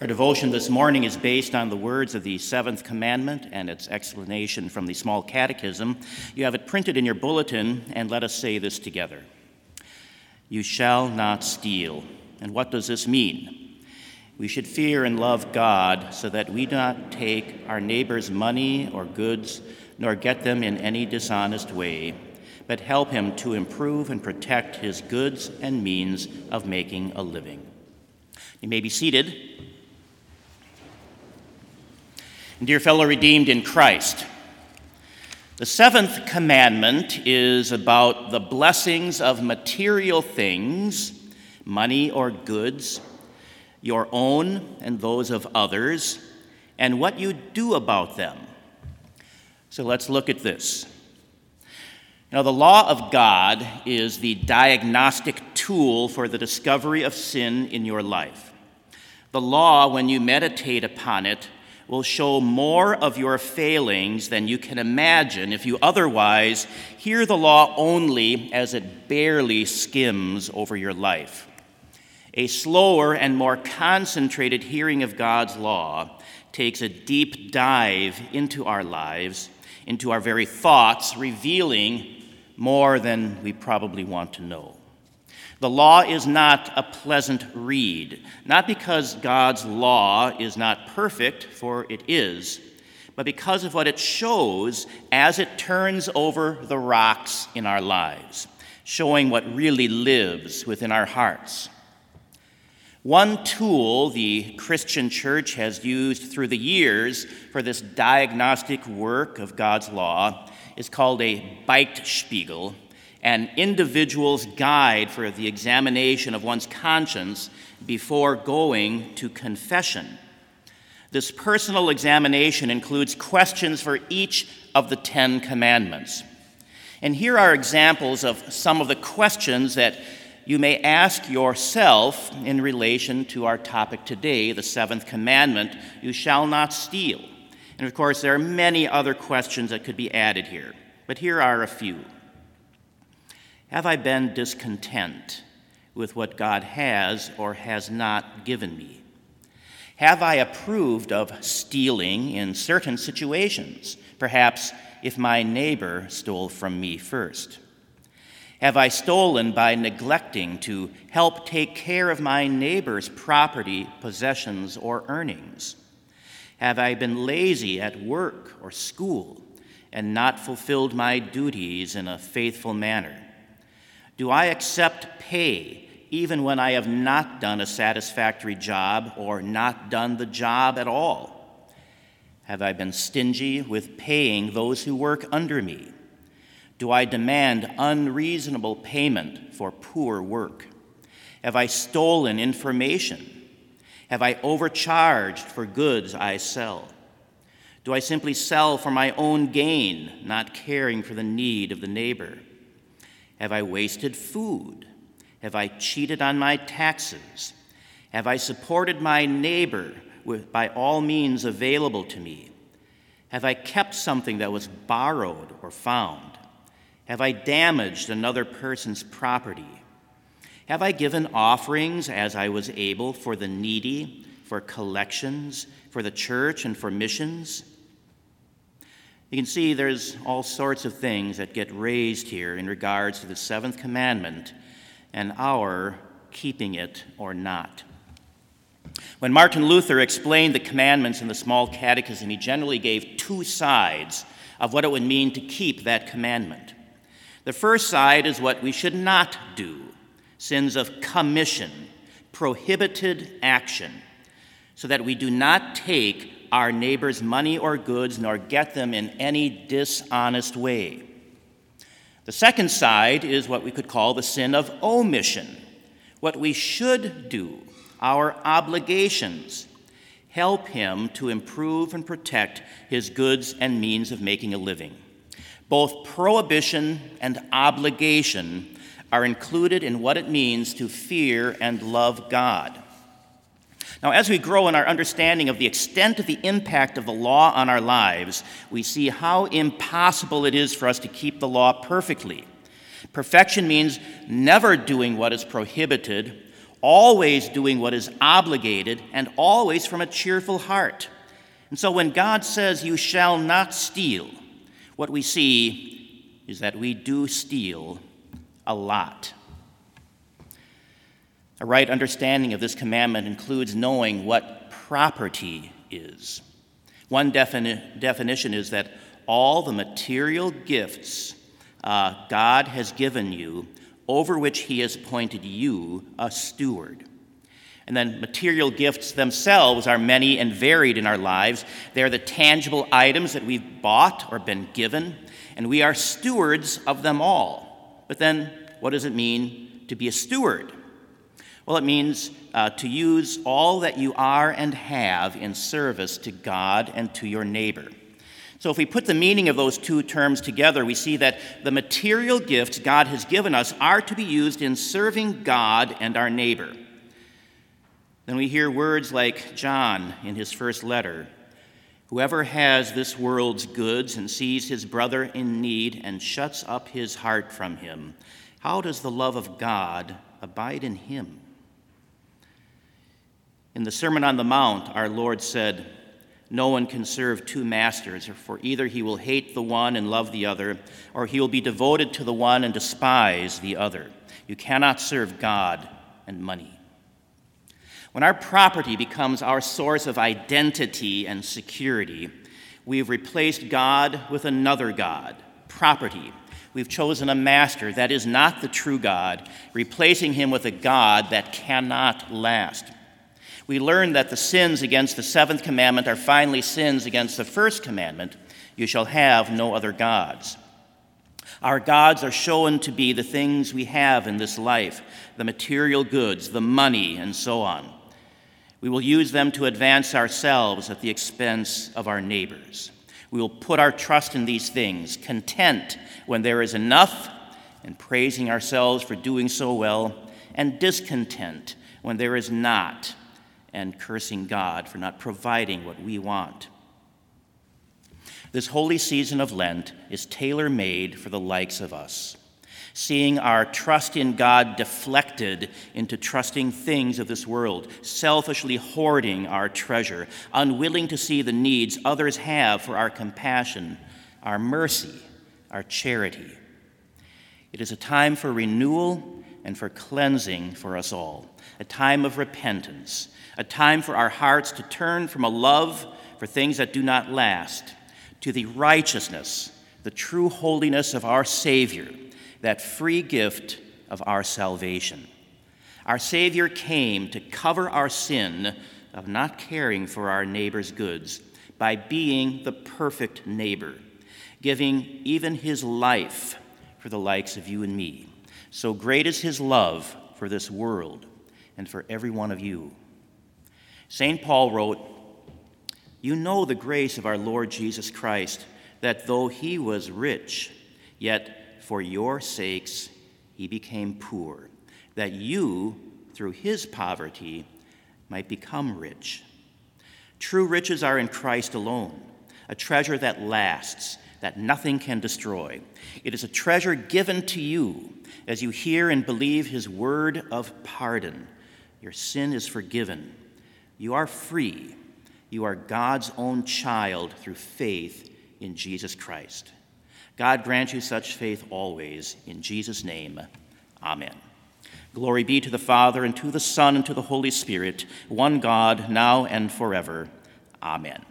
Our devotion this morning is based on the words of the seventh commandment and its explanation from the small catechism. You have it printed in your bulletin, and let us say this together You shall not steal. And what does this mean? We should fear and love God so that we do not take our neighbor's money or goods, nor get them in any dishonest way, but help him to improve and protect his goods and means of making a living. You may be seated. Dear fellow redeemed in Christ, the seventh commandment is about the blessings of material things, money or goods, your own and those of others, and what you do about them. So let's look at this. Now, the law of God is the diagnostic tool for the discovery of sin in your life. The law, when you meditate upon it, will show more of your failings than you can imagine if you otherwise hear the law only as it barely skims over your life. A slower and more concentrated hearing of God's law takes a deep dive into our lives, into our very thoughts, revealing more than we probably want to know. The law is not a pleasant read, not because God's law is not perfect, for it is, but because of what it shows as it turns over the rocks in our lives, showing what really lives within our hearts. One tool the Christian church has used through the years for this diagnostic work of God's law is called a Beichtspiegel, an individual's guide for the examination of one's conscience before going to confession. This personal examination includes questions for each of the Ten Commandments. And here are examples of some of the questions that you may ask yourself in relation to our topic today, the seventh commandment you shall not steal. And of course, there are many other questions that could be added here, but here are a few. Have I been discontent with what God has or has not given me? Have I approved of stealing in certain situations, perhaps if my neighbor stole from me first? Have I stolen by neglecting to help take care of my neighbor's property, possessions, or earnings? Have I been lazy at work or school and not fulfilled my duties in a faithful manner? Do I accept pay even when I have not done a satisfactory job or not done the job at all? Have I been stingy with paying those who work under me? Do I demand unreasonable payment for poor work? Have I stolen information? Have I overcharged for goods I sell? Do I simply sell for my own gain, not caring for the need of the neighbor? Have I wasted food? Have I cheated on my taxes? Have I supported my neighbor with, by all means available to me? Have I kept something that was borrowed or found? Have I damaged another person's property? Have I given offerings as I was able for the needy, for collections, for the church, and for missions? You can see there's all sorts of things that get raised here in regards to the seventh commandment and our keeping it or not. When Martin Luther explained the commandments in the small catechism, he generally gave two sides of what it would mean to keep that commandment. The first side is what we should not do sins of commission, prohibited action, so that we do not take our neighbor's money or goods, nor get them in any dishonest way. The second side is what we could call the sin of omission, what we should do, our obligations. Help him to improve and protect his goods and means of making a living. Both prohibition and obligation are included in what it means to fear and love God. Now, as we grow in our understanding of the extent of the impact of the law on our lives, we see how impossible it is for us to keep the law perfectly. Perfection means never doing what is prohibited always doing what is obligated, and always from a cheerful heart. And so when God says, You shall not steal, what we see is that we do steal a lot. A right understanding of this commandment includes knowing what property is. One defini- definition is that all the material gifts uh, God has given you, over which He has appointed you a steward. And then material gifts themselves are many and varied in our lives. They're the tangible items that we've bought or been given, and we are stewards of them all. But then, what does it mean to be a steward? Well, it means uh, to use all that you are and have in service to God and to your neighbor. So, if we put the meaning of those two terms together, we see that the material gifts God has given us are to be used in serving God and our neighbor. Then we hear words like John in his first letter Whoever has this world's goods and sees his brother in need and shuts up his heart from him, how does the love of God abide in him? In the Sermon on the Mount, our Lord said, No one can serve two masters, for either he will hate the one and love the other, or he will be devoted to the one and despise the other. You cannot serve God and money. When our property becomes our source of identity and security, we've replaced God with another God, property. We've chosen a master that is not the true God, replacing him with a God that cannot last we learn that the sins against the seventh commandment are finally sins against the first commandment you shall have no other gods. Our gods are shown to be the things we have in this life the material goods, the money, and so on. We will use them to advance ourselves at the expense of our neighbors. We will put our trust in these things, content when there is enough, and praising ourselves for doing so well, and discontent when there is not, and cursing God for not providing what we want. This holy season of Lent is tailor made for the likes of us. Seeing our trust in God deflected into trusting things of this world, selfishly hoarding our treasure, unwilling to see the needs others have for our compassion, our mercy, our charity. It is a time for renewal and for cleansing for us all, a time of repentance, a time for our hearts to turn from a love for things that do not last to the righteousness, the true holiness of our Savior, that free gift of our salvation. Our Savior came to cover our sin of not caring for our neighbor's goods by being the perfect neighbor, giving even his life for the likes of you and me. So great is his love for this world and for every one of you. St. Paul wrote, You know the grace of our Lord Jesus Christ, that though he was rich, yet for your sakes he became poor, that you, through his poverty, might become rich. True riches are in Christ alone, a treasure that lasts, that nothing can destroy. It is a treasure given to you as you hear and believe his word of pardon. Your sin is forgiven you are free. You are God's own child through faith in Jesus Christ. God grant you such faith always. In Jesus' name, amen. Glory be to the Father, and to the Son, and to the Holy Spirit, one God, now and forever. Amen.